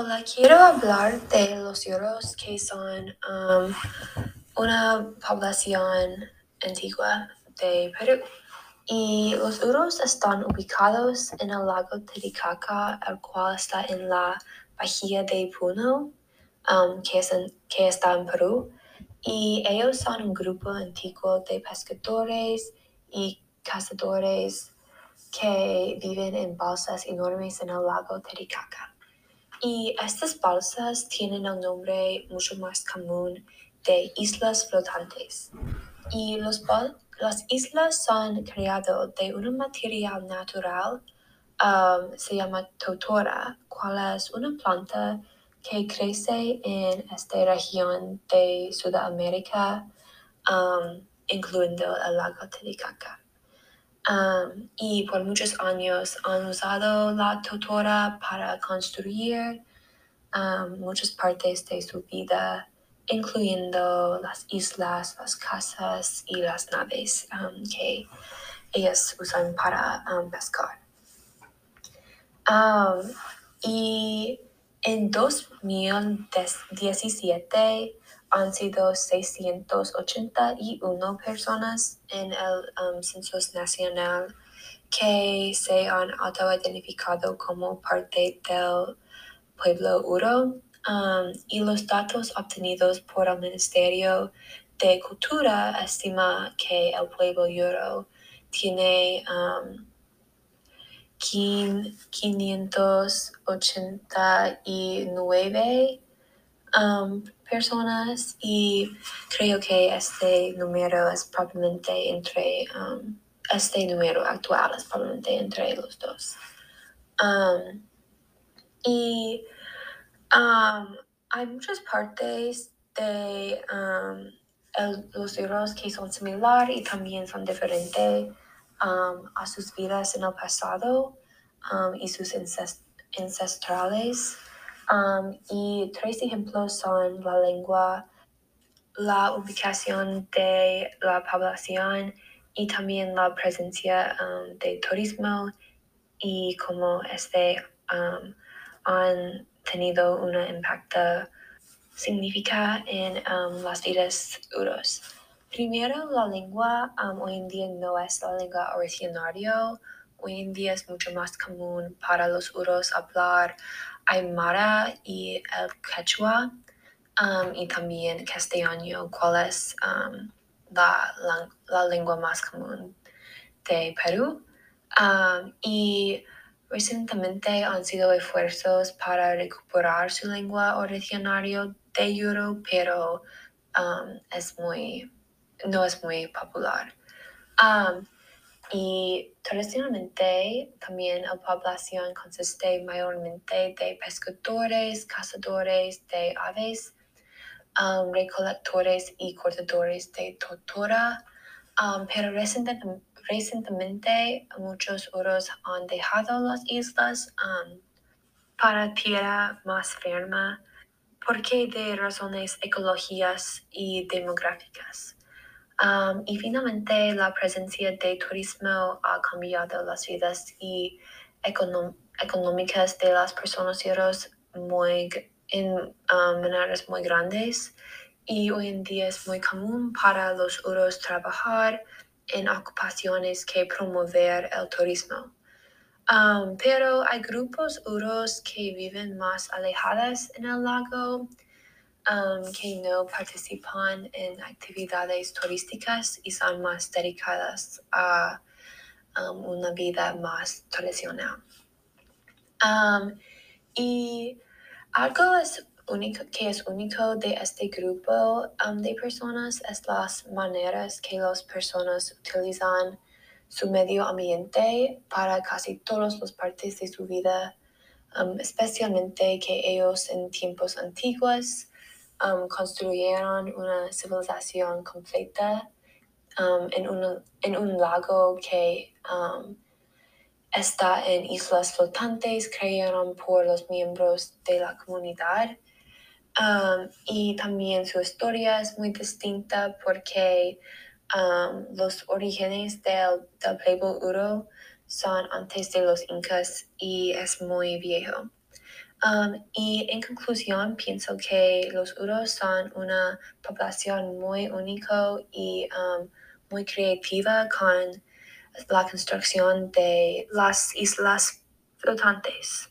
Hola, quiero hablar de los Yuros, que son um, una población antigua de Perú. Y los Uros están ubicados en el lago Titicaca, el cual está en la bahía de Puno, um, que, es en- que está en Perú. Y ellos son un grupo antiguo de pescadores y cazadores que viven en balsas enormes en el lago Titicaca. Y estas balsas tienen el nombre mucho más común de islas flotantes. Y los las islas son creadas de un material natural, um, se llama totora, cual es una planta que crece en esta región de Sudamérica, um, incluyendo el lago Titicaca. Um, y por muchos años han usado la totora para construir um, muchas partes de su vida, incluyendo las islas, las casas y las naves um, que ellas usan para pescar. Y en 2017 han sido 681 personas en el um, censo nacional que se han autoidentificado como parte del pueblo Uro um, y los datos obtenidos por el Ministerio de Cultura estima que el pueblo Uro tiene um, quin- 589 um, personas y creo que este número es probablemente entre um, este número actual es probablemente entre los dos. Um, y hay muchas partes de los libros que son similares y también son diferentes a sus vidas en el pasado y sus ances- ancestrales. Um, y tres ejemplos son la lengua, la ubicación de la población y también la presencia de turismo y cómo este han tenido un impacto significa en las vidas uros. Primero, la lengua hoy en día no es la lengua originaria. Hoy en día es mucho más común para los uros hablar aymara y el quechua um, y también castellano, cuál es um, la, la- lengua más común de Perú. Um, y recientemente han sido esfuerzos para recuperar su lengua originaria de Euro, pero es muy, no es muy popular. Y tradicionalmente también la población consiste mayormente de pescadores, cazadores de aves, um, recolectores y cortadores de totora. Um, pero recientemente, muchos uros han dejado las islas um, para tierra más firme porque de razones ecológicas y demográficas. Um, y finalmente la presencia de turismo ha cambiado las vidas y económicas de las personas uros muy, en um, maneras muy grandes y hoy en día es muy común para los uros trabajar en ocupaciones que promover el turismo. Um, pero hay grupos uros que viven más alejadas en el lago, um, que no participan en actividades turísticas y son más dedicadas a um, una vida más tradicional. Um, y algo es único, que es único de este grupo um, de personas es las maneras que las personas utilizan su medio ambiente para casi todas las partes de su vida, um, especialmente que ellos en tiempos antiguos um, construyeron una civilización completa um, en, un, en un lago que um, está en islas flotantes crearon por los miembros de la comunidad. Y también su historia es muy distinta porque los orígenes del, del pueblo Uro son antes de los incas y es muy viejo. Um, y en conclusión, pienso que los uros son una población muy única y um, muy creativa con la construcción de las islas flotantes.